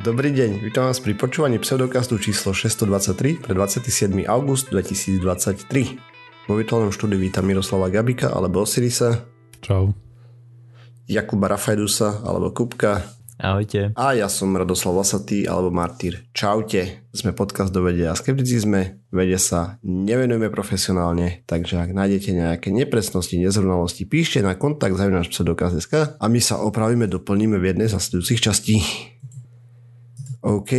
Dobrý deň, vítam vás pri počúvaní pseudokastu číslo 623 pre 27. august 2023. Vo virtuálnom štúdiu vítam Miroslava Gabika alebo Osirisa. Čau. Jakuba Rafajdusa alebo Kupka. Ahojte. A ja som Radoslav Lasatý alebo Martýr. Čaute. Sme podcast do vede a skepticizme. Vede sa nevenujeme profesionálne, takže ak nájdete nejaké nepresnosti, nezrovnalosti, píšte na kontakt zavinač pseudokaz.sk a my sa opravíme, doplníme v jednej z nasledujúcich častí. OK.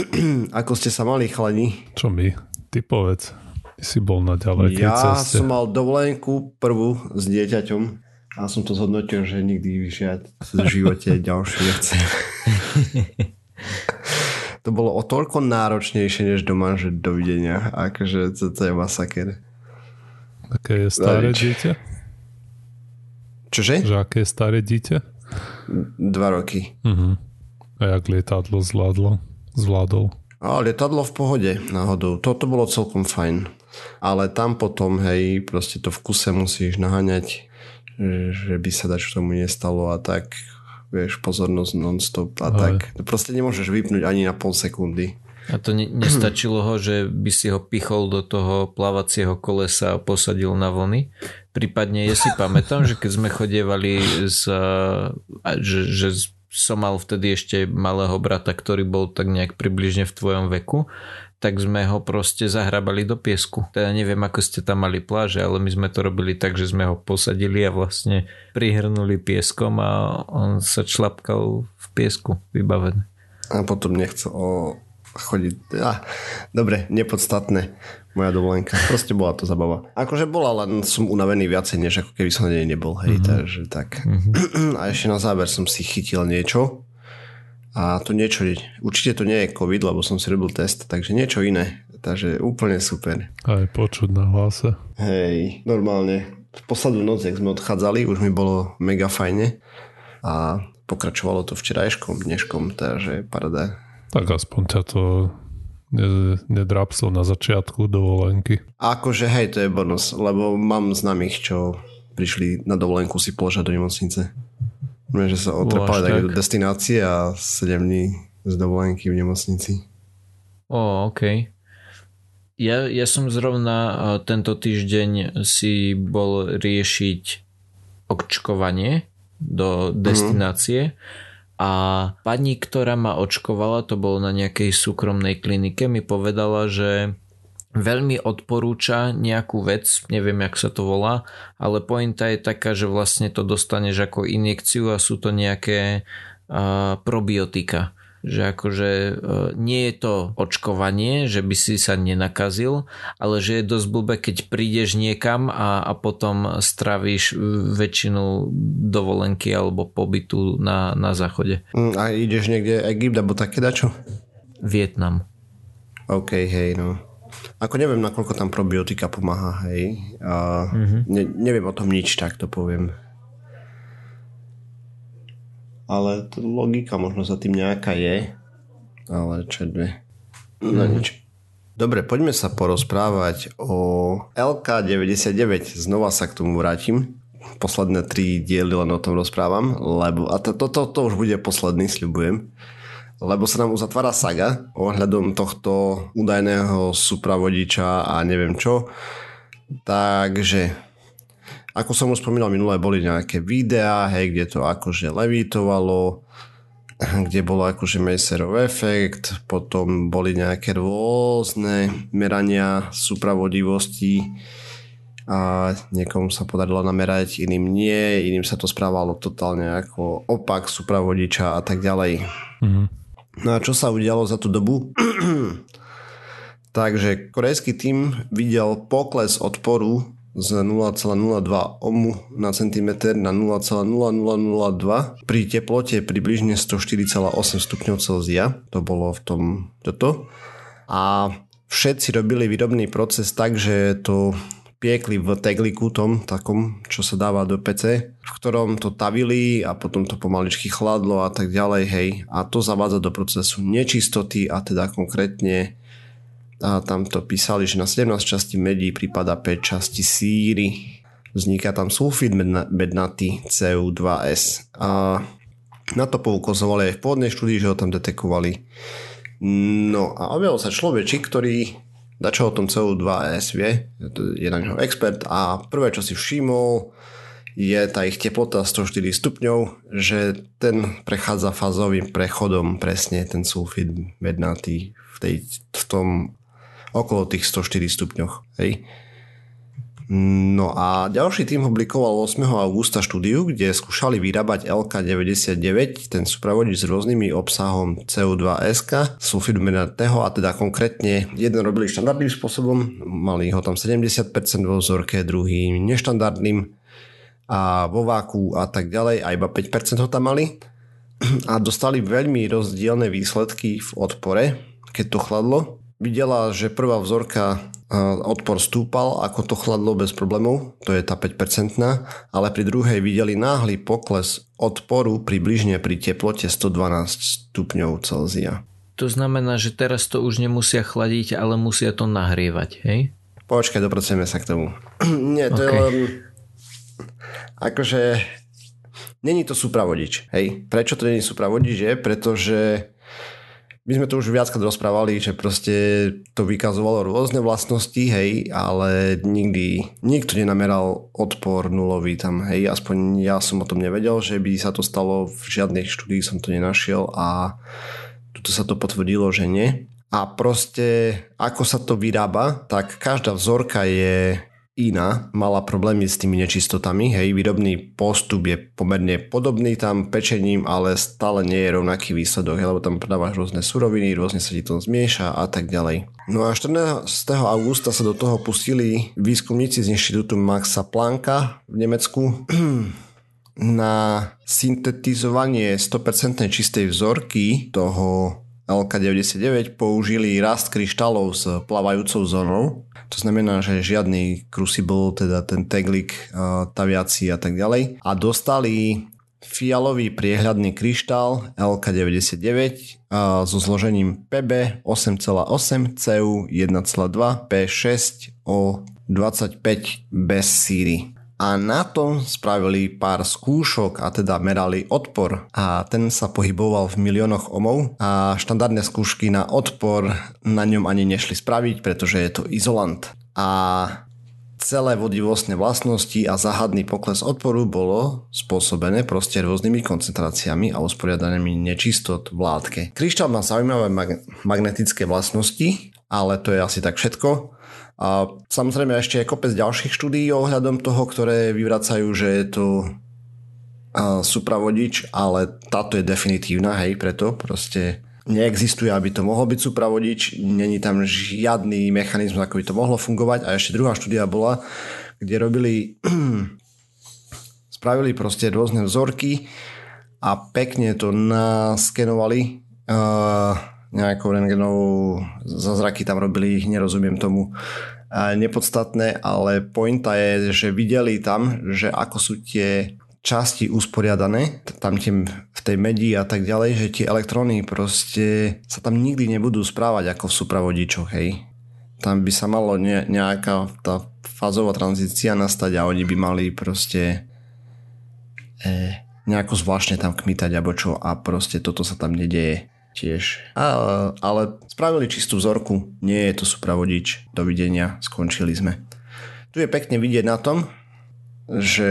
Ako ste sa mali, chlani? Čo my? Ty povedz. Ty si bol na ďalekej ja ceste. som mal dovolenku prvú s dieťaťom a som to zhodnotil, že nikdy žiad v živote ďalšiu nechcem. to bolo o toľko náročnejšie než doma, že dovidenia. Akože to, to je masaker. Aké je staré Nič. dieťa? Čože? Že aké je staré dieťa? Dva roky. Mhm. A jak lietadlo zvládlo? Zvládol. A lietadlo v pohode náhodou. Toto bolo celkom fajn. Ale tam potom, hej, proste to v kuse musíš naháňať, že, by sa dač tomu nestalo a tak, vieš, pozornosť non-stop a Aj. tak. To proste nemôžeš vypnúť ani na pol sekundy. A to ne, nestačilo ho, že by si ho pichol do toho plávacieho kolesa a posadil na vlny? Prípadne ja si pamätám, že keď sme chodievali z, a že, že som mal vtedy ešte malého brata, ktorý bol tak nejak približne v tvojom veku, tak sme ho proste zahrabali do piesku. Teda neviem, ako ste tam mali pláže, ale my sme to robili tak, že sme ho posadili a vlastne prihrnuli pieskom a on sa člapkal v piesku vybavený. A potom nechcel chodiť. Ja, dobre, nepodstatné. Moja dovolenka. Proste bola to zabava. Akože bola, len som unavený viacej, než ako keby som na nej nebol. Hej, mm-hmm. takže tak. Mm-hmm. A ešte na záver som si chytil niečo. A to niečo, určite to nie je COVID, lebo som si robil test, takže niečo iné. Takže úplne super. Aj počuť na hlase. Hej, normálne. V poslednú noc, jak sme odchádzali, už mi bolo mega fajne. A pokračovalo to včerajškom, dneškom, takže parada. Tak aspoň ťa to ne, nedrapslo na začiatku dovolenky. Akože hej, to je bonus, lebo mám známych, čo prišli na dovolenku si položať do nemocnice. Viem, že sa otrpali tak? do destinácie a 7 dní z dovolenky v nemocnici. Ó, OK. Ja, ja som zrovna uh, tento týždeň si bol riešiť očkovanie do destinácie a pani, ktorá ma očkovala, to bolo na nejakej súkromnej klinike, mi povedala, že veľmi odporúča nejakú vec, neviem, jak sa to volá, ale pointa je taká, že vlastne to dostaneš ako injekciu a sú to nejaké uh, probiotika. Že akože uh, nie je to očkovanie, že by si sa nenakazil, ale že je dosť blbé, keď prídeš niekam a, a potom stravíš väčšinu dovolenky alebo pobytu na, na záchode. Mm, A ideš niekde Egypt alebo také dačo? Vietnam. OK, hej, no. Ako neviem, nakoľko tam probiotika pomáha, hej. A mm-hmm. ne, neviem o tom nič, tak to poviem. Ale to logika možno za tým nejaká je. Ale čo dve. No nič. Dobre, poďme sa porozprávať o LK99. Znova sa k tomu vrátim. Posledné tri diely len o tom rozprávam, lebo a to, to, to, to už bude posledný, sľubujem lebo sa nám uzatvára saga ohľadom tohto údajného supravodiča a neviem čo. Takže ako som už spomínal minulé, boli nejaké videá, hej, kde to akože levitovalo, kde bolo akože Meserov efekt, potom boli nejaké rôzne merania supravodivosti a niekomu sa podarilo namerať, iným nie, iným sa to správalo totálne ako opak supravodiča a tak ďalej. Mhm. No a čo sa udialo za tú dobu? Takže korejský tým videl pokles odporu z 0,02 ohmu na centimeter na 0,0002 pri teplote približne 104,8 stupňov Celzia. To bolo v tom toto. A všetci robili výrobný proces tak, že to piekli v tegliku tom takom, čo sa dáva do PC, v ktorom to tavili a potom to pomaličky chladlo a tak ďalej, hej. A to zavádza do procesu nečistoty a teda konkrétne a tam to písali, že na 17 časti medí prípada 5 časti síry. Vzniká tam sulfid mednatý CU2S. A Na to poukazovali aj v pôvodnej štúdii, že ho tam detekovali. No a objavil sa človečik, ktorý dačo o tom CO2S vie, je na neho expert a prvé, čo si všimol, je tá ich teplota 104 stupňov, že ten prechádza fázovým prechodom presne ten sulfid mednatý v, tej, v tom okolo tých 104 stupňoch. Hej. No a ďalší tým publikoval 8. augusta štúdiu, kde skúšali vyrábať LK99, ten supravodič s rôznymi obsahom CO2SK, sulfidu mednatého a teda konkrétne jeden robili štandardným spôsobom, mali ho tam 70% vo vzorke, druhý neštandardným a vo váku a tak ďalej a iba 5% ho tam mali a dostali veľmi rozdielne výsledky v odpore, keď to chladlo. Videla, že prvá vzorka odpor stúpal, ako to chladlo bez problémov, to je tá 5%, ale pri druhej videli náhly pokles odporu približne pri teplote 112 stupňov Celzia. To znamená, že teraz to už nemusia chladiť, ale musia to nahrievať, hej? Počkaj, dopracujeme sa k tomu. Nie, to okay. je len akože není to supravodič, hej. Prečo to není supravodič je? Pretože my sme to už viackrát rozprávali, že proste to vykazovalo rôzne vlastnosti, hej, ale nikdy nikto nenameral odpor nulový tam, hej, aspoň ja som o tom nevedel, že by sa to stalo, v žiadnej štúdii som to nenašiel a tuto sa to potvrdilo, že nie. A proste, ako sa to vyrába, tak každá vzorka je iná mala problémy s tými nečistotami, hej, výrobný postup je pomerne podobný tam pečením, ale stále nie je rovnaký výsledok, hej, lebo tam predávaš rôzne suroviny, rôzne sa ti to zmieša a tak ďalej. No a 14. augusta sa do toho pustili výskumníci z inštitútu Maxa Plancka v Nemecku na syntetizovanie 100% čistej vzorky toho LK99 použili rast kryštálov s plávajúcou zónou to znamená, že žiadny crucible, teda ten teglik, taviaci a tak ďalej. A dostali fialový priehľadný kryštál LK99 so zložením PB 8,8, CU 1,2, P6 o 25 bez síry a na tom spravili pár skúšok a teda merali odpor a ten sa pohyboval v miliónoch omov a štandardné skúšky na odpor na ňom ani nešli spraviť, pretože je to izolant. A celé vodivostné vlastnosti a záhadný pokles odporu bolo spôsobené proste rôznymi koncentráciami a usporiadanými nečistot v látke. Kryštál má zaujímavé mag- magnetické vlastnosti, ale to je asi tak všetko. A samozrejme ešte je kopec ďalších štúdií ohľadom toho, ktoré vyvracajú, že je to supravodič, ale táto je definitívna, hej, preto proste neexistuje, aby to mohol byť supravodič, není tam žiadny mechanizmus, ako by to mohlo fungovať. A ešte druhá štúdia bola, kde robili spravili proste rôzne vzorky a pekne to naskenovali. Uh, nejakou rengenovou zázraky tam robili, ich nerozumiem tomu nepodstatné, ale pointa je, že videli tam, že ako sú tie časti usporiadané, tam tým, v tej medi a tak ďalej, že tie elektróny proste sa tam nikdy nebudú správať ako v supravodičoch, hej. Tam by sa malo ne, nejaká tá fázová tranzícia nastať a oni by mali proste e, nejako zvláštne tam kmitať alebo čo a proste toto sa tam nedeje tiež. A, ale spravili čistú vzorku, nie je to supravodič. Dovidenia, skončili sme. Tu je pekne vidieť na tom, že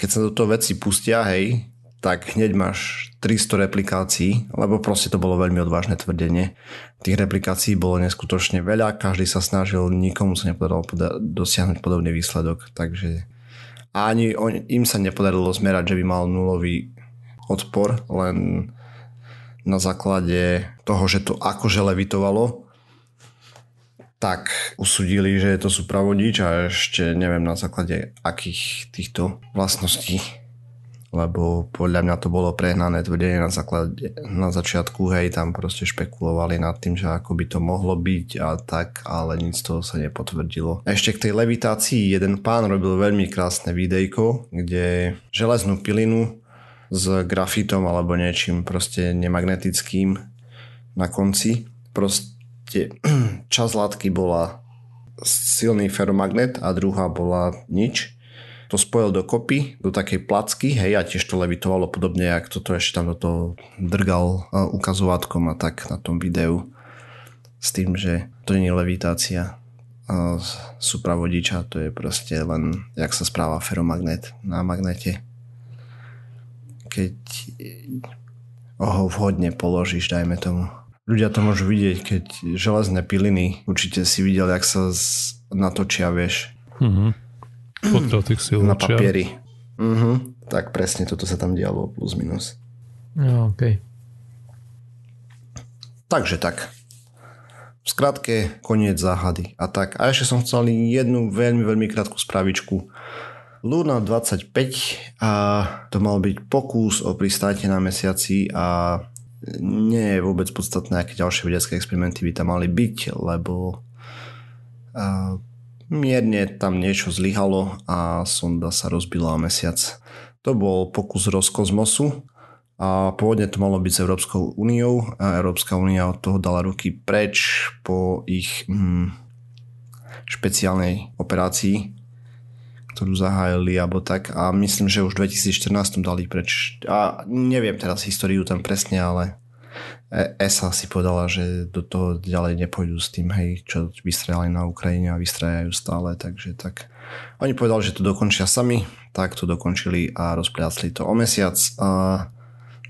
keď sa do toho veci pustia, hej, tak hneď máš 300 replikácií, lebo proste to bolo veľmi odvážne tvrdenie. Tých replikácií bolo neskutočne veľa, každý sa snažil, nikomu sa nepodarilo poda- dosiahnuť podobný výsledok, takže ani on, im sa nepodarilo zmerať, že by mal nulový odpor, len na základe toho, že to akože levitovalo, tak usudili, že to supravodič a ešte neviem na základe akých týchto vlastností lebo podľa mňa to bolo prehnané tvrdenie na, základe, na začiatku, hej, tam proste špekulovali nad tým, že ako by to mohlo byť a tak, ale nic z toho sa nepotvrdilo. Ešte k tej levitácii jeden pán robil veľmi krásne videjko, kde železnú pilinu s grafitom alebo niečím proste nemagnetickým na konci. Proste časť látky bola silný ferromagnet a druhá bola nič. to spojil dokopy do takej placky, hej, a tiež to levitovalo podobne, jak toto ešte tam do toho drgal ukazovátkom a tak na tom videu s tým, že to nie je levitácia supravodiča, to je proste len, jak sa správa feromagnet na magnete. Keď ho vhodne položíš, dajme tomu. Ľudia to môžu vidieť, keď železné piliny, určite si videl, jak sa z, natočia, vieš. Podľa tých Na papieri. Mm-hmm. Tak presne toto sa tam dialo, plus minus. No, OK. Takže tak. V skratke, koniec záhady. A tak. A ešte som chcel jednu veľmi, veľmi krátku spravičku. Luna 25 a to mal byť pokus o pristátie na mesiaci a nie je vôbec podstatné, aké ďalšie vedecké experimenty by tam mali byť, lebo a, mierne tam niečo zlyhalo a sonda sa rozbila o mesiac. To bol pokus Roskosmosu a pôvodne to malo byť s Európskou úniou a Európska únia od toho dala ruky preč po ich mm, špeciálnej operácii ktorú zahájili alebo tak a myslím, že už v 2014 dali preč a neviem teraz históriu tam presne, ale ESA si povedala, že do toho ďalej nepôjdu s tým, hej, čo vystrelali na Ukrajine a vystrelajú stále, takže tak. Oni povedali, že to dokončia sami, tak to dokončili a rozpliacli to o mesiac. A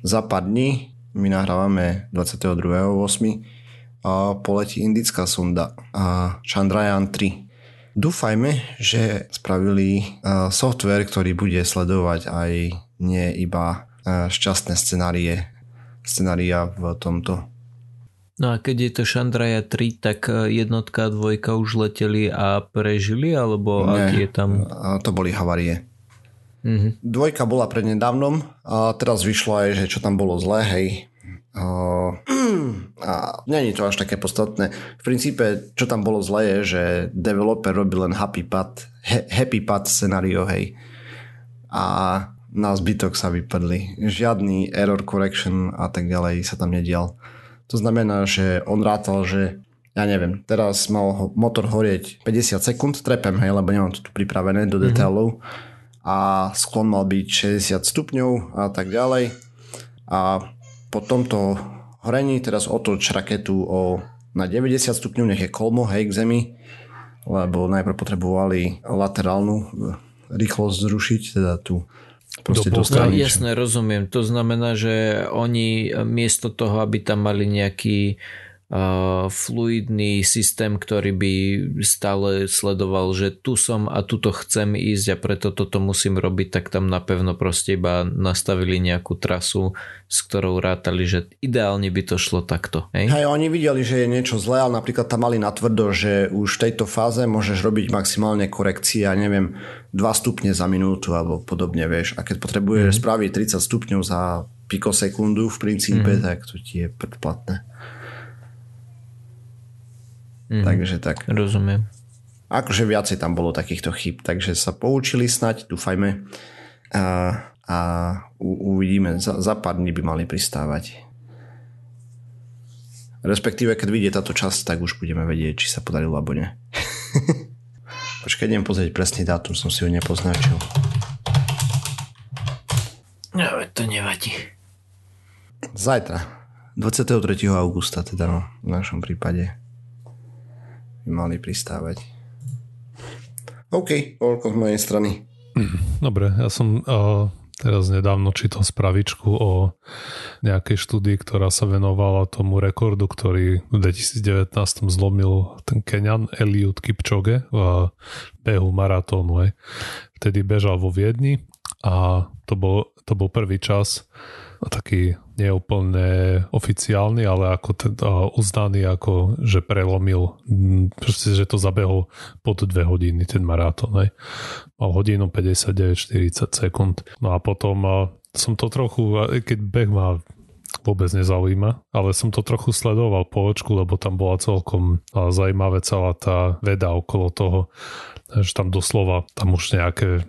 za pár dní, my nahrávame 22.8. a poletí indická sonda a Chandrayaan 3 Dúfajme, že spravili software, ktorý bude sledovať aj nie iba šťastné scenárie, scenária v tomto. No a keď je to Chandraja 3, tak jednotka a dvojka už leteli a prežili, alebo Nie, aký je tam? to boli havarie. Mm-hmm. Dvojka bola prednedávnom a teraz vyšlo aj, že čo tam bolo zlé, hej, a není to až také podstatné. V princípe, čo tam bolo zlé je, že developer robil len happy path, he, happy path scenario, hej. A na zbytok sa vypadli. Žiadny error correction a tak ďalej sa tam nedial. To znamená, že on rátal, že ja neviem, teraz mal motor horieť 50 sekúnd, trepem, hej, lebo nemám to tu pripravené do mhm. detailov mm-hmm. a sklon mal byť 60 stupňov a tak ďalej. A po tomto horení teraz otoč raketu o, na 90 stupňov, nech je kolmo, hej, k zemi, lebo najprv potrebovali laterálnu e, rýchlosť zrušiť, teda tú proste Do no, jasné, rozumiem. To znamená, že oni miesto toho, aby tam mali nejaký fluidný systém, ktorý by stále sledoval, že tu som a tuto chcem ísť a preto toto musím robiť, tak tam napevno proste iba nastavili nejakú trasu, s ktorou rátali, že ideálne by to šlo takto. Hej, hej oni videli, že je niečo zlé, ale napríklad tam mali natvrdo, že už v tejto fáze môžeš robiť maximálne korekcie, ja neviem, 2 stupne za minútu alebo podobne, vieš. A keď potrebuješ mm. spraviť 30 stupňov za pikosekundu v princípe, mm. tak to ti je predplatné. Mm, takže tak. Rozumiem. Akože viacej tam bolo takýchto chyb, takže sa poučili snať, dúfajme. A, a u, uvidíme, za, za pár dní by mali pristávať. Respektíve, keď vyjde táto časť, tak už budeme vedieť, či sa podarilo alebo nie. Počkaj, idem pozrieť presný dátum, som si ho nepoznačil. No, to nevadí. Zajtra. 23. augusta teda no, v našom prípade by mali pristávať. OK, toľko z mojej strany. Dobre, ja som uh, teraz nedávno čítal spravičku o nejakej štúdii, ktorá sa venovala tomu rekordu, ktorý v 2019 zlomil ten Kenyan Eliud Kipchoge v behu maratónu. Vtedy bežal vo Viedni a to bol, to bol prvý čas taký neúplne oficiálny, ale ako teda uznaný ako, že prelomil, proste, že to zabehol pod dve hodiny ten maratón. Hej. Mal hodinu 59-40 sekúnd. No a potom som to trochu, keď beh ma vôbec nezaujíma, ale som to trochu sledoval po očku, lebo tam bola celkom zaujímavé celá tá veda okolo toho, že tam doslova, tam už nejaké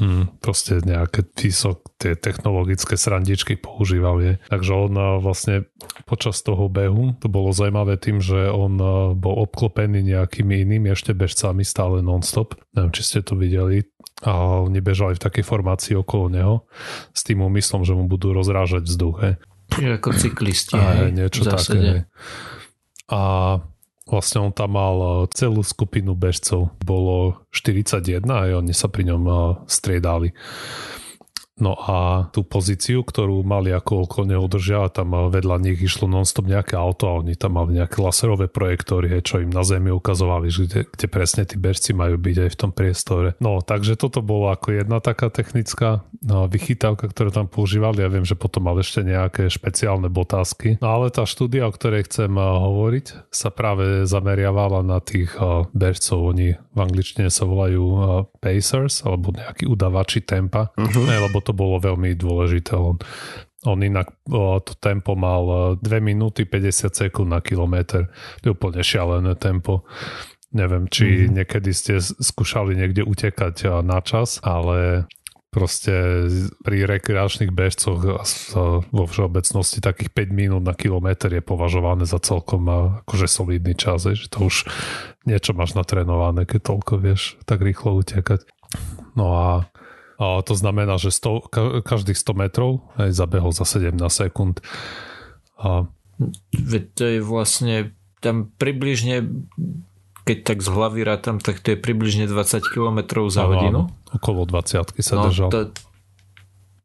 Hmm, proste nejaké vysok, tie technologické srandičky používal je. Takže on eh, vlastne počas toho behu, to bolo zaujímavé tým, že on eh, bol obklopený nejakými inými ešte bežcami stále non-stop. Neviem, či ste to videli. A oni bežali v takej formácii okolo neho s tým úmyslom, že mu budú rozrážať vzduch. He. Ako cyklisti. A, hej, niečo také. Hej. A Vlastne on tam mal e, celú skupinu bežcov. Bolo 41 a oni sa pri ňom e, striedali. No a tú pozíciu, ktorú mali ako okolo neho držia, tam vedľa nich išlo nonstop nejaké auto a oni tam mali nejaké laserové projektory, čo im na zemi ukazovali, kde, kde presne tí bežci majú byť aj v tom priestore. No, takže toto bolo ako jedna taká technická no, vychytávka, ktorú tam používali. Ja viem, že potom mal ešte nejaké špeciálne botázky. No ale tá štúdia, o ktorej chcem hovoriť, sa práve zameriavala na tých bežcov. Oni v angličtine sa volajú pacers, alebo nejakí udavači tempa, uh-huh. lebo to to bolo veľmi dôležité. On, on inak to tempo mal 2 minúty 50 sekúnd na kilometr. To je úplne šialené tempo. Neviem, či mm. niekedy ste skúšali niekde utekať na čas, ale proste pri rekreačných bežcoch vo všeobecnosti takých 5 minút na kilometr je považované za celkom akože solidný čas, že to už niečo máš natrenované, keď toľko vieš tak rýchlo utekať. No a a to znamená, že 100, každých 100 metrov aj zabehol za 17 sekúnd. A... To je vlastne tam približne keď tak z hlavy rátam, tak to je približne 20 km za Aha, hodinu. Okolo 20 sa no, držal. To,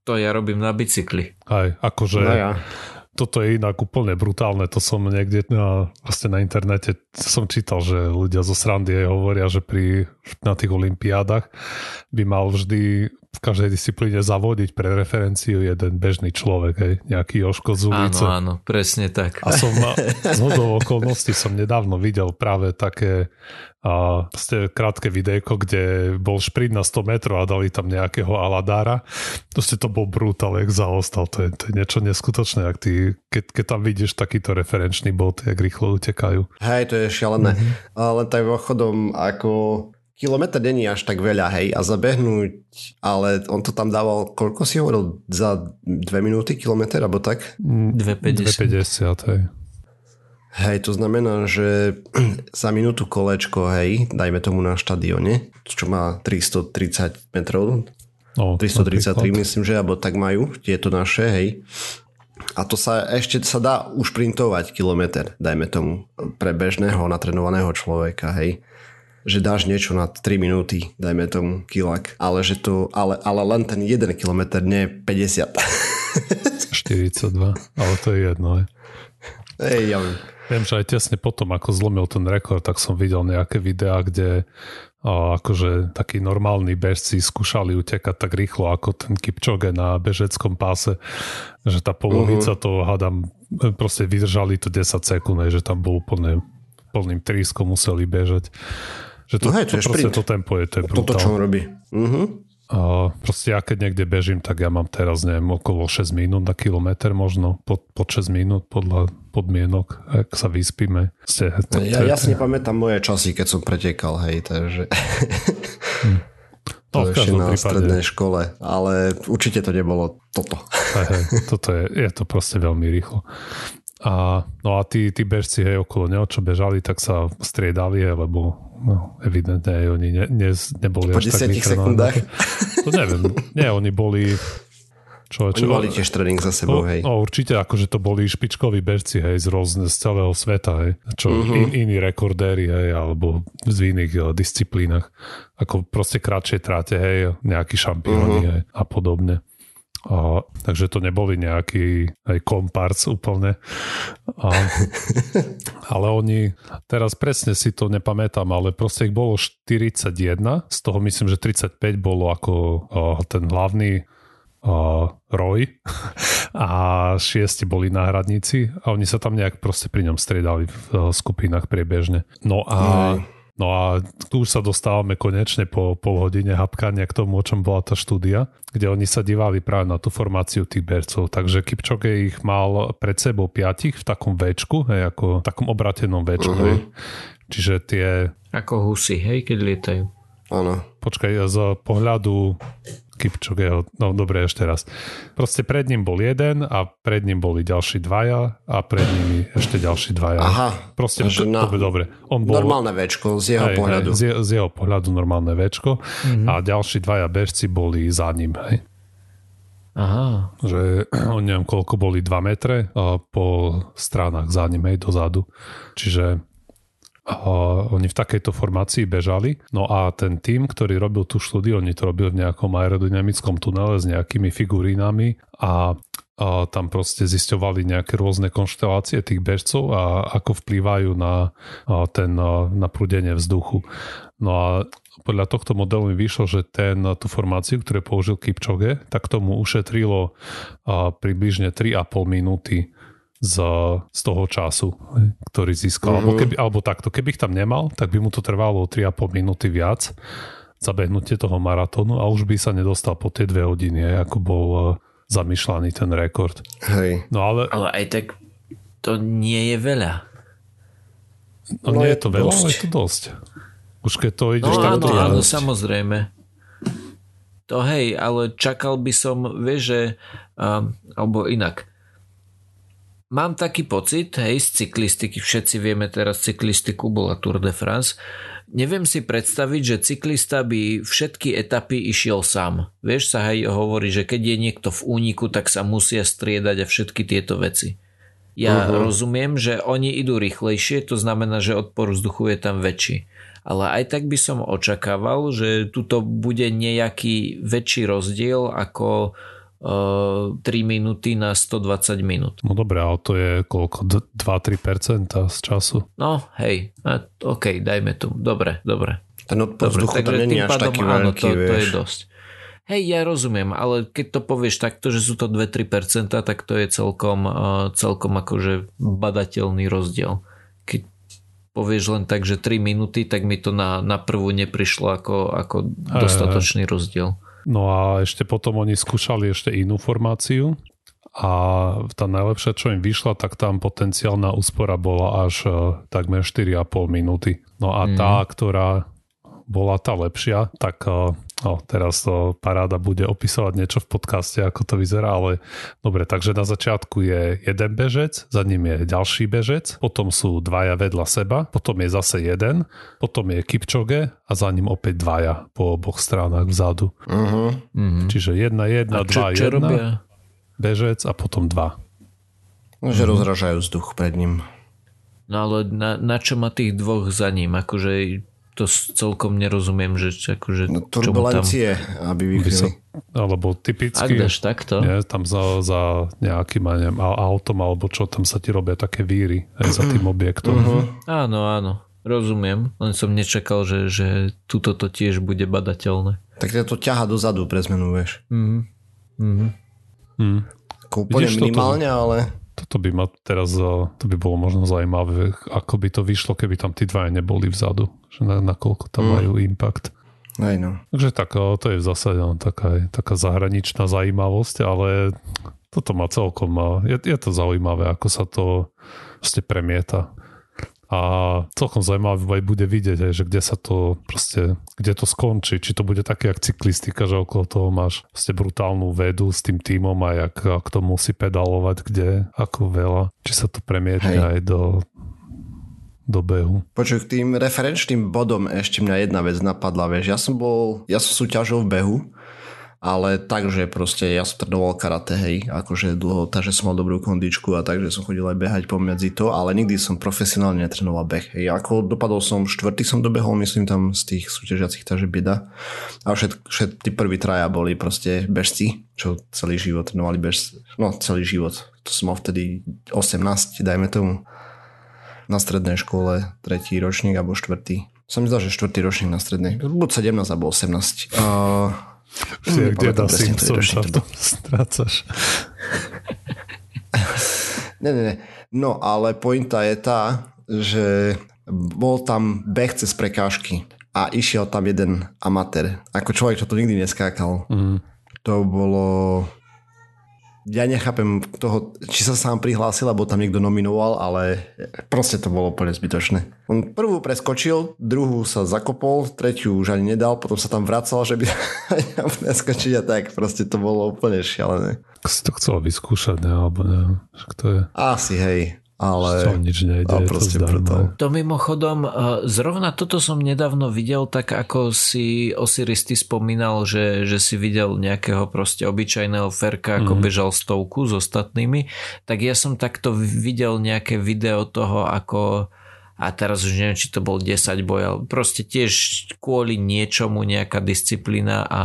to ja robím na bicykli. Aj, akože... No ja toto je inak úplne brutálne, to som niekde na, vlastne na internete som čítal, že ľudia zo srandy hovoria, že pri, na tých olimpiádach by mal vždy v každej disciplíne zavodiť pre referenciu jeden bežný človek, hej, nejaký Joško z ulice. Áno, áno, presne tak. A som z hodou okolností som nedávno videl práve také a proste krátke videjko, kde bol šprint na 100 metrov a dali tam nejakého Aladára. Proste to bol brutál, jak zaostal. To je, to je niečo neskutočné, ak ty, keď, keď tam vidíš takýto referenčný bod, jak rýchlo utekajú. Hej, to je šialené. Mm-hmm. Ale tak chodom ako kilometr není až tak veľa, hej, a zabehnúť, ale on to tam dával, koľko si hovoril, za dve minúty kilometr, alebo tak? 2,50. 2,50, hej. Hej, to znamená, že za minútu kolečko, hej, dajme tomu na štadióne, čo má 330 metrov, no, 333 napríklad. myslím, že, alebo tak majú tieto naše, hej. A to sa ešte sa dá už printovať kilometr, dajme tomu, pre bežného natrenovaného človeka, hej že dáš niečo na 3 minúty, dajme tomu kilak, ale, že to, ale, ale len ten 1 kilometr, nie 50. 42, ale to je jedno. Je. Ej, ja viem. Viem, že aj tesne potom, ako zlomil ten rekord, tak som videl nejaké videá, kde a akože takí normálni bežci skúšali utekať tak rýchlo ako ten Kipčoge na bežeckom páse, že tá polovica uh-huh. toho hádam proste vydržali to 10 sekúnd, že tam bol úplne plným trískom museli bežať. Že to, no hej, to, to, proste to tempo je, to je brutál. Toto, čo on robí. Uh-huh. A proste ja keď niekde bežím, tak ja mám teraz neviem, okolo 6 minút na kilometr možno, pod, pod 6 minút podľa podmienok, ak sa vyspíme. Ste, to, ja, to, ja si nepamätám moje časy, keď som pretekal, hej, takže... Hm. No, to ešte na prípade. strednej škole, ale určite to nebolo toto. Hej, hej, toto je, je to proste veľmi rýchlo. A, no a tí, tí bežci hej, okolo neho, čo bežali, tak sa striedali, lebo no, evidentne aj oni ne, ne, neboli po až tak sekundách? To neviem. Nie, oni boli čo, čo, Oni mali tiež tréning za sebou, no, hej. No, určite, akože to boli špičkoví bežci, hej, z, rôzne, z celého sveta, hej. Čo uh-huh. in, iní rekordéri, hej, alebo v iných jo, disciplínach. Ako proste kratšie tráte, hej, nejakí šampióni, uh-huh. hej, a podobne. A, takže to neboli nejaký aj komparc úplne. A, ale oni, teraz presne si to nepamätám, ale proste ich bolo 41, z toho myslím, že 35 bolo ako a, ten hlavný uh, Roy a šiesti boli náhradníci a oni sa tam nejak proste pri ňom striedali v uh, skupinách priebežne. No a mm. No a tu už sa dostávame konečne po pol hodine hapkania k tomu, o čom bola tá štúdia, kde oni sa divali práve na tú formáciu tých bercov. Takže Kipčoge ich mal pred sebou piatich v takom väčku, hej, ako v takom obratenom väčku. Uh-huh. Hej. Čiže tie... Ako husy, hej, keď lietajú. Áno. Počkaj, z pohľadu Kipčogeho, no dobre, ešte raz. Proste pred ním bol jeden a pred ním boli ďalší dvaja a pred nimi ešte ďalší dvaja. Aha. Proste to, na, dobre. On bol, normálne večko z jeho hej, pohľadu. Hej, z, z jeho pohľadu normálne večko mm-hmm. a ďalší dvaja bežci boli za ním. Hej. Aha. Že on neviem koľko boli 2 metre po stranách za ním, hej, dozadu. Čiže a oni v takejto formácii bežali. No a ten tým, ktorý robil tú štúdiu, oni to robil v nejakom aerodynamickom tunele s nejakými figurínami a a tam proste zisťovali nejaké rôzne konštelácie tých bežcov a ako vplývajú na, ten, na prúdenie vzduchu. No a podľa tohto modelu mi vyšlo, že ten, tú formáciu, ktorú použil Kipchoge, tak tomu ušetrilo približne 3,5 minúty z, z toho času, ktorý získal. Uh-huh. Alebo, mhm. keby, alebo takto, keby ich tam nemal, tak by mu to trvalo 3,5 minúty viac zabehnutie toho maratónu a už by sa nedostal po tie dve hodiny, ako bol uh, zamýšľaný ten rekord. Hej. No ale... ale aj tak to nie je veľa. No, no nie je to veľa, dosť. ale je to dosť. Už keď to ideš no, tak áno, áno, samozrejme. To hej, ale čakal by som, vieš, že um, alebo inak mám taký pocit, hej, z cyklistiky, všetci vieme teraz cyklistiku, bola Tour de France, neviem si predstaviť, že cyklista by všetky etapy išiel sám. Vieš, sa aj hovorí, že keď je niekto v úniku, tak sa musia striedať a všetky tieto veci. Ja uh-huh. rozumiem, že oni idú rýchlejšie, to znamená, že odpor vzduchu je tam väčší. Ale aj tak by som očakával, že tuto bude nejaký väčší rozdiel ako 3 minúty na 120 minút. No dobré, ale to je koľko? 2-3% z času? No hej, OK, dajme tu. Dobre, dobre. Ten odpor vzduchu to není až taký áno, veľký, to, to je dosť. Hej, ja rozumiem, ale keď to povieš takto, že sú to 2-3%, tak to je celkom, celkom akože badateľný rozdiel. Keď povieš len tak, že 3 minúty, tak mi to na, na prvú neprišlo ako, ako dostatočný rozdiel. No a ešte potom oni skúšali ešte inú formáciu a tá najlepšia, čo im vyšla, tak tam potenciálna úspora bola až uh, takmer 4,5 minúty. No a mm. tá, ktorá bola tá lepšia, tak uh, No, teraz to paráda bude opisovať niečo v podcaste, ako to vyzerá, ale dobre, takže na začiatku je jeden bežec, za ním je ďalší bežec, potom sú dvaja vedľa seba, potom je zase jeden, potom je Kipčoge a za ním opäť dvaja po oboch stranách vzadu. Uh-huh. Uh-huh. Čiže jedna, jedna, a čo, dva, čo jedna, robia? bežec a potom dva. No, že uh-huh. rozražajú vzduch pred ním. No ale na, na čo má tých dvoch za ním? Akože to celkom nerozumiem, že akože... No, turbulencie, tam, aby vychli. Alebo typicky... Ak dáš takto. Nie, tam za, za nejakým neviem, autom alebo čo, tam sa ti robia také víry aj za tým objektom. Uh-huh. Áno, áno. Rozumiem, len som nečakal, že, že tuto to tiež bude badateľné. Tak to ťaha dozadu pre zmenu, vieš. Mhm. Mhm. Mm. Úplne minimálne, toto... ale toto by ma teraz, to by bolo možno zaujímavé, ako by to vyšlo, keby tam tí dvaja neboli vzadu, že na, nakoľko tam mm. majú impact. Aj no. Takže tak, to je v zásade taká, taká zahraničná zaujímavosť, ale toto má celkom, je, je to zaujímavé, ako sa to proste premieta a celkom zaujímavé bude vidieť, aj, že kde sa to proste, kde to skončí, či to bude také jak cyklistika, že okolo toho máš proste brutálnu vedu s tým týmom a jak, ak to musí pedalovať, kde, ako veľa, či sa to premietne Hej. aj do do behu. Počuj, k tým referenčným bodom ešte mňa jedna vec napadla, vieš, ja som bol, ja som súťažil v behu ale takže proste ja som trénoval karate, hej, akože dlho, takže som mal dobrú kondičku a takže som chodil aj behať pomedzi to, ale nikdy som profesionálne netrénoval beh, hej, ako dopadol som, štvrtý som dobehol, myslím tam z tých súťažiacich, takže bieda. A všet, všet tí prví traja boli proste bežci, čo celý život trénovali bež, no celý život, to som mal vtedy 18, dajme tomu, na strednej škole, tretí ročník alebo štvrtý. Som myslel, že štvrtý ročník na strednej, buď 17 alebo 18. Uh, Vždy, kde dá Simpson sa v tom strácaš. ne, ne, ne. No, ale pointa je tá, že bol tam beh cez prekážky a išiel tam jeden amatér. Ako človek, čo to nikdy neskákal. Mm. To bolo ja nechápem toho, či sa sám prihlásil, alebo tam niekto nominoval, ale proste to bolo úplne zbytočné. On prvú preskočil, druhú sa zakopol, tretiu už ani nedal, potom sa tam vracal, že by preskočiť a tak. Proste to bolo úplne šialené. Si to chcel vyskúšať, ne? alebo neviem, to je. Asi, hej ale to nič nejde, ale proste to, to mimochodom, e, zrovna toto som nedávno videl, tak ako si Osiris ty spomínal, že, že si videl nejakého proste obyčajného ferka, ako mm. bežal stovku s ostatnými, tak ja som takto videl nejaké video toho, ako a teraz už neviem, či to bol 10 boj, ale proste tiež kvôli niečomu nejaká disciplína a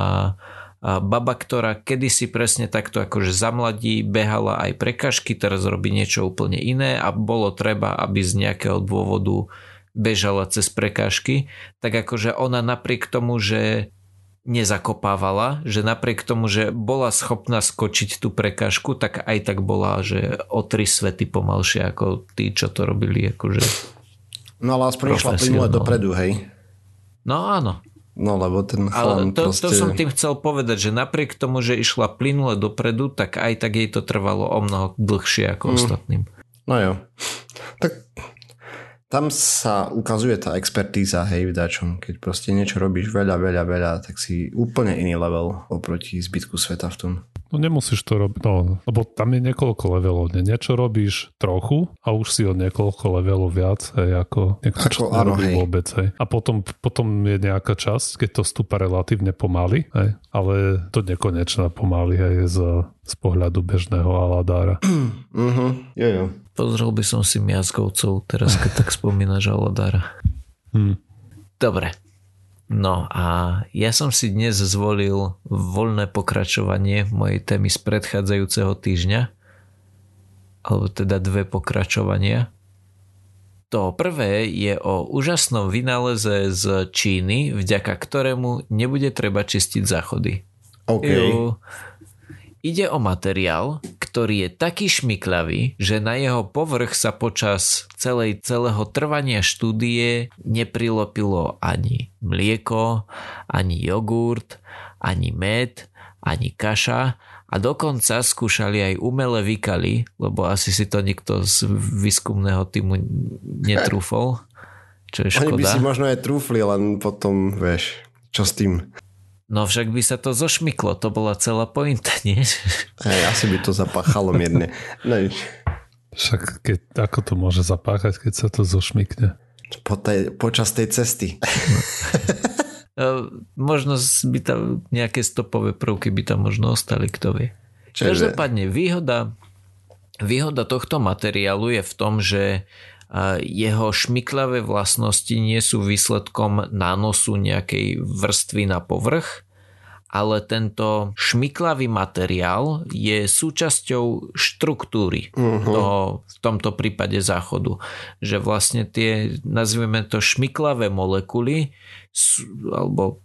baba, ktorá kedysi presne takto akože zamladí, behala aj prekažky, teraz robí niečo úplne iné a bolo treba, aby z nejakého dôvodu bežala cez prekážky, tak akože ona napriek tomu, že nezakopávala, že napriek tomu, že bola schopná skočiť tú prekážku, tak aj tak bola, že o tri svety pomalšie ako tí, čo to robili. Akože no ale aspoň išla plynule dopredu, hej? No áno. No lebo ten Ale to, proste... to som tým chcel povedať, že napriek tomu, že išla plynule dopredu, tak aj tak jej to trvalo o mnoho dlhšie ako mm. ostatným. No jo. Tak tam sa ukazuje tá expertíza, hej, v dačom. Keď proste niečo robíš veľa, veľa, veľa, tak si úplne iný level oproti zbytku sveta v tom. No nemusíš to robiť, no, lebo tam je niekoľko levelov. Nie? Niečo robíš trochu a už si o niekoľko levelov viac, hej, ako niekto, čo áno, hej. vôbec. Hej. A potom, potom je nejaká časť, keď to stúpa relatívne pomaly, hej, ale to nekonečná pomaly, hej, z, z pohľadu bežného Aladára. uh-huh. jo, jo. Pozrel by som si miazgovcov, teraz keď tak spomínaš Aladára. Hmm. Dobre, No a ja som si dnes zvolil voľné pokračovanie mojej témy z predchádzajúceho týždňa, alebo teda dve pokračovania. To prvé je o úžasnom vynáleze z Číny, vďaka ktorému nebude treba čistiť záchody. Okay. Ide o materiál, ktorý je taký šmiklavý, že na jeho povrch sa počas celej, celého trvania štúdie neprilopilo ani mlieko, ani jogurt, ani med, ani kaša a dokonca skúšali aj umelé vykaly, lebo asi si to nikto z výskumného týmu netrúfol, čo je škoda. Oni by si možno aj trúfli, len potom, vieš, čo s tým? No však by sa to zošmyklo, to bola celá pointa, nie? Hej, asi by to zapáchalo mierne. No, však keď, ako to môže zapáchať, keď sa to zošmykne? Po tej, počas tej cesty. No, možno by tam nejaké stopové prvky by tam možno ostali, kto vie. Čože? Každopádne výhoda, výhoda tohto materiálu je v tom, že jeho šmiklavé vlastnosti nie sú výsledkom nánosu nejakej vrstvy na povrch, ale tento šmiklavý materiál je súčasťou štruktúry uh-huh. toho, v tomto prípade záchodu. Že vlastne tie, nazvime to šmiklavé molekuly, alebo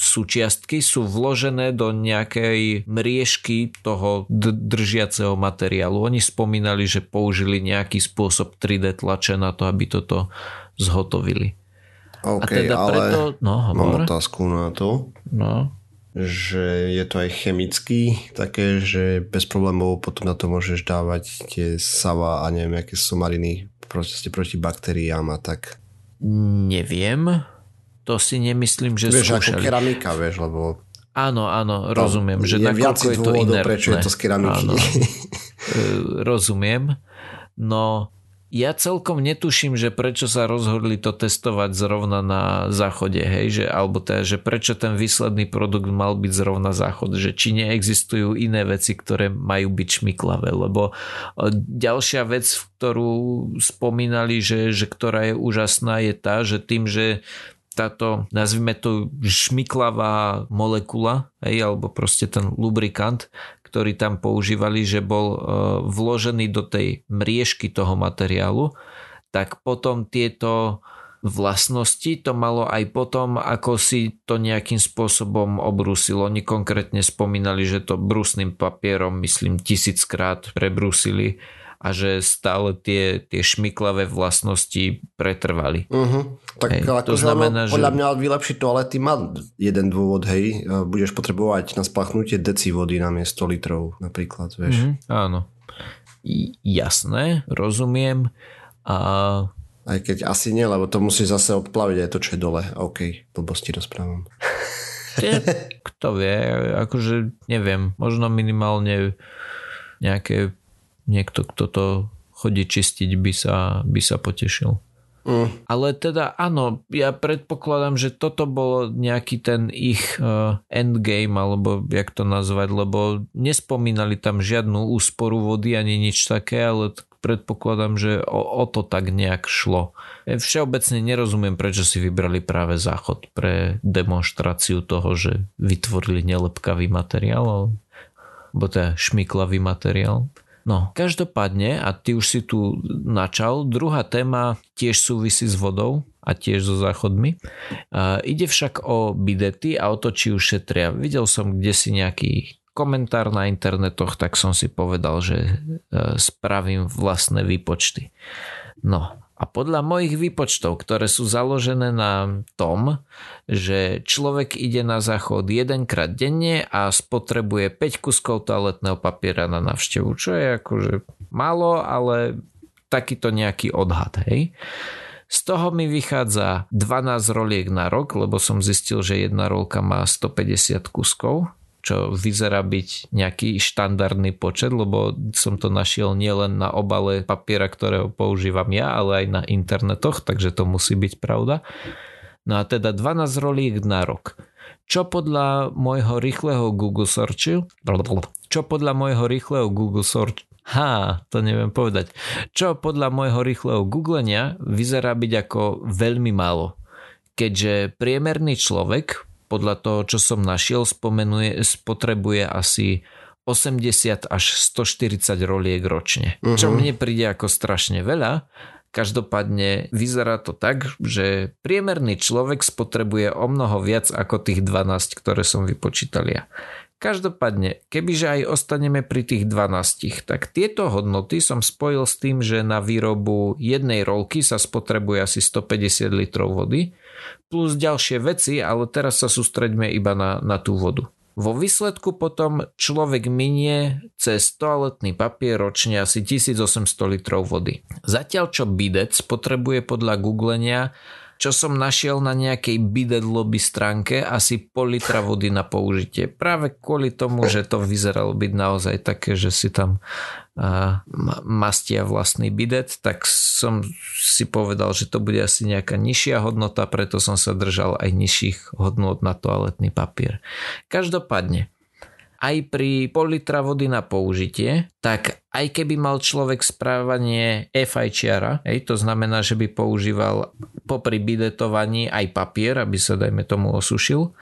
súčiastky sú vložené do nejakej mriežky toho d- držiaceho materiálu. Oni spomínali, že použili nejaký spôsob 3D tlače na to, aby toto zhotovili. OK, a teda ale preto, no, mám otázku na to. No. Že je to aj chemicky také, že bez problémov potom na to môžeš dávať tie sava a neviem, aké somariny proste proti baktériám a tak. Neviem to si nemyslím, že vieš, skúšali. ako keramika, vieš, lebo... Áno, áno, rozumiem, že nakoľko je to inertné. prečo je to z keramiky. Áno, e, rozumiem. No, ja celkom netuším, že prečo sa rozhodli to testovať zrovna na záchode, hej, že, alebo teda, že prečo ten výsledný produkt mal byť zrovna záchod, že či neexistujú iné veci, ktoré majú byť šmiklavé, lebo e, ďalšia vec, ktorú spomínali, že, že ktorá je úžasná, je tá, že tým, že táto, nazvime to šmiklavá molekula, hej, alebo proste ten lubrikant, ktorý tam používali, že bol uh, vložený do tej mriežky toho materiálu, tak potom tieto vlastnosti to malo aj potom, ako si to nejakým spôsobom obrúsilo. Oni konkrétne spomínali, že to brúsnym papierom, myslím, tisíckrát prebrúsili a že stále tie, tie šmiklavé vlastnosti pretrvali. Uh-huh. Tak Hej, ako, to znamená, ono, že- podľa mňa vylepšiť toalety má jeden dôvod, hej. E, Budeš potrebovať na splachnutie deci vody na miesto litrov napríklad, vieš. Mhm, áno. Jasné, rozumiem. A Aj keď asi nie, lebo to musíš zase odplaviť aj to, čo je dole. OK, blbosti rozprávam. kto vie, akože neviem, možno minimálne nejaké niekto, kto to chodí čistiť, by sa, by sa potešil. Mm. Ale teda áno, ja predpokladám, že toto bolo nejaký ten ich uh, endgame, alebo jak to nazvať, lebo nespomínali tam žiadnu úsporu vody ani nič také, ale t- predpokladám, že o, o to tak nejak šlo. E, Všeobecne nerozumiem, prečo si vybrali práve záchod pre demonstráciu toho, že vytvorili nelepkavý materiál, alebo teda šmiklavý materiál. No, každopádne, a ty už si tu načal, druhá téma tiež súvisí s vodou a tiež so záchodmi. A ide však o bidety a o to, či už šetria. Videl som kde si nejaký komentár na internetoch, tak som si povedal, že e, spravím vlastné výpočty. No a podľa mojich výpočtov, ktoré sú založené na tom, že človek ide na záchod jedenkrát denne a spotrebuje 5 kuskov toaletného papiera na návštevu, čo je akože málo, ale takýto nejaký odhad, hej. Z toho mi vychádza 12 roliek na rok, lebo som zistil, že jedna rolka má 150 kuskov, čo vyzerá byť nejaký štandardný počet, lebo som to našiel nielen na obale papiera, ktorého používam ja, ale aj na internetoch, takže to musí byť pravda. No a teda 12 roliek na rok. Čo podľa môjho rýchleho Google searchu, čo podľa môjho rýchleho Google search, ha, to neviem povedať, čo podľa môjho rýchleho googlenia vyzerá byť ako veľmi málo. Keďže priemerný človek, podľa toho, čo som našiel, spomenuje, spotrebuje asi 80 až 140 roliek ročne. Uh-huh. Čo mne príde ako strašne veľa, Každopádne vyzerá to tak, že priemerný človek spotrebuje o mnoho viac ako tých 12, ktoré som vypočítal ja. Každopádne, kebyže aj ostaneme pri tých 12, tak tieto hodnoty som spojil s tým, že na výrobu jednej rolky sa spotrebuje asi 150 litrov vody, plus ďalšie veci, ale teraz sa sústreďme iba na, na tú vodu. Vo výsledku potom človek minie cez toaletný papier ročne asi 1800 litrov vody. Zatiaľ čo bidet spotrebuje podľa googlenia čo som našiel na nejakej bidet lobby stránke, asi pol litra vody na použitie. Práve kvôli tomu, že to vyzeralo byť naozaj také, že si tam uh, mastia vlastný bidet, tak som si povedal, že to bude asi nejaká nižšia hodnota, preto som sa držal aj nižších hodnot na toaletný papier. Každopádne, aj pri pol litra vody na použitie, tak aj keby mal človek správanie FIČiara, hej, to znamená, že by používal popri bidetovaní aj papier, aby sa dajme tomu osušil,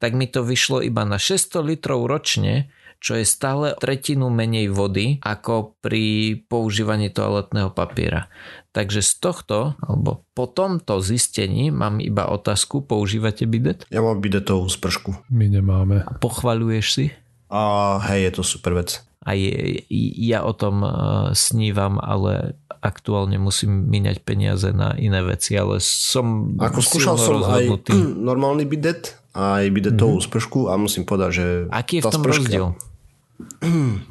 tak mi to vyšlo iba na 600 litrov ročne, čo je stále tretinu menej vody ako pri používaní toaletného papiera. Takže z tohto, alebo po tomto zistení mám iba otázku, používate bidet? Ja mám bidetovú spršku. My nemáme. Pochvaľuješ si? A hej, je to super vec. A je, ja o tom uh, snívam, ale aktuálne musím míňať peniaze na iné veci, ale som Ako skúšal som rozhodnutý. aj normálny bidet, aj bidetovú mm-hmm. spršku a musím povedať, že Aký je v tom sprška, rozdiel?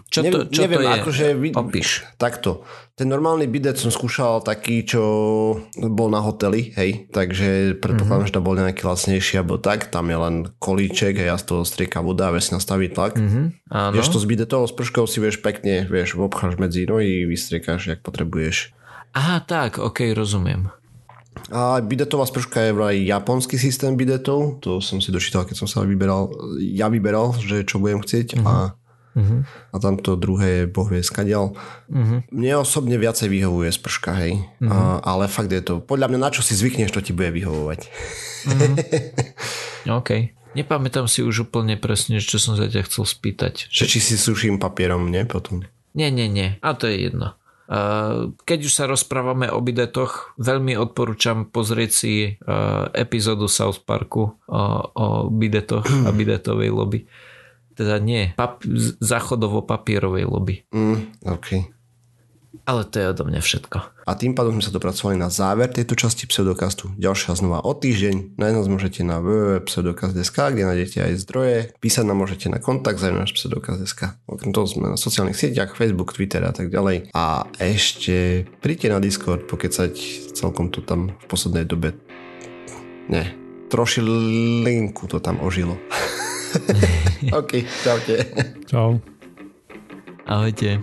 Čo to, neviem, čo neviem, to je? akože vid- Opíš. Takto. Ten normálny bidet som skúšal taký, čo bol na hoteli, hej, takže predpokladám, mm-hmm. že to bol nejaký lacnejší, alebo tak, tam je len kolíček a ja z toho strieka voda a vieš si nastaviť tlak. Mhm, áno. Vieš to s bidetovou sprškou si vieš pekne, vieš, obcháš medzi nohy, vystriekáš, jak potrebuješ. Aha, tak, ok, rozumiem. A bidetová sprška je vraj japonský systém bidetov, to som si dočítal, keď som sa vyberal, ja vyberal, že čo budem chcieť Mhm. a, a tamto druhé je boh vie skadial. Mhm. Mne osobne viacej vyhovuje sprška, hej, a, ale fakt je to, podľa mňa na čo si zvykneš, to ti bude vyhovovať. OK. Nepamätám si už úplne presne, čo som sa ťa chcel spýtať. Že či si suším papierom, nie, potom. Nie, nie, nie. A to je jedno. Keď už sa rozprávame o bidetoch, veľmi odporúčam pozrieť si uh, epizódu South Parku o, o bidetoch a bidetovej lobby. Teda nie, pap- záchodovo-papierovej lobby. Mm, OK. Ale to je odo mňa všetko. A tým pádom sme sa dopracovali na záver tejto časti pseudokastu. Ďalšia znova o týždeň. Nájsť nás môžete na www.pseudokast.sk, kde nájdete aj zdroje. Písať nám môžete na kontakt náš pseudokast.sk. Okrem toho sme na sociálnych sieťach, Facebook, Twitter a tak ďalej. A ešte príďte na Discord, pokecať celkom to tam v poslednej dobe. Ne, trošilinku to tam ožilo. OK, čaute. Čau. Ahojte.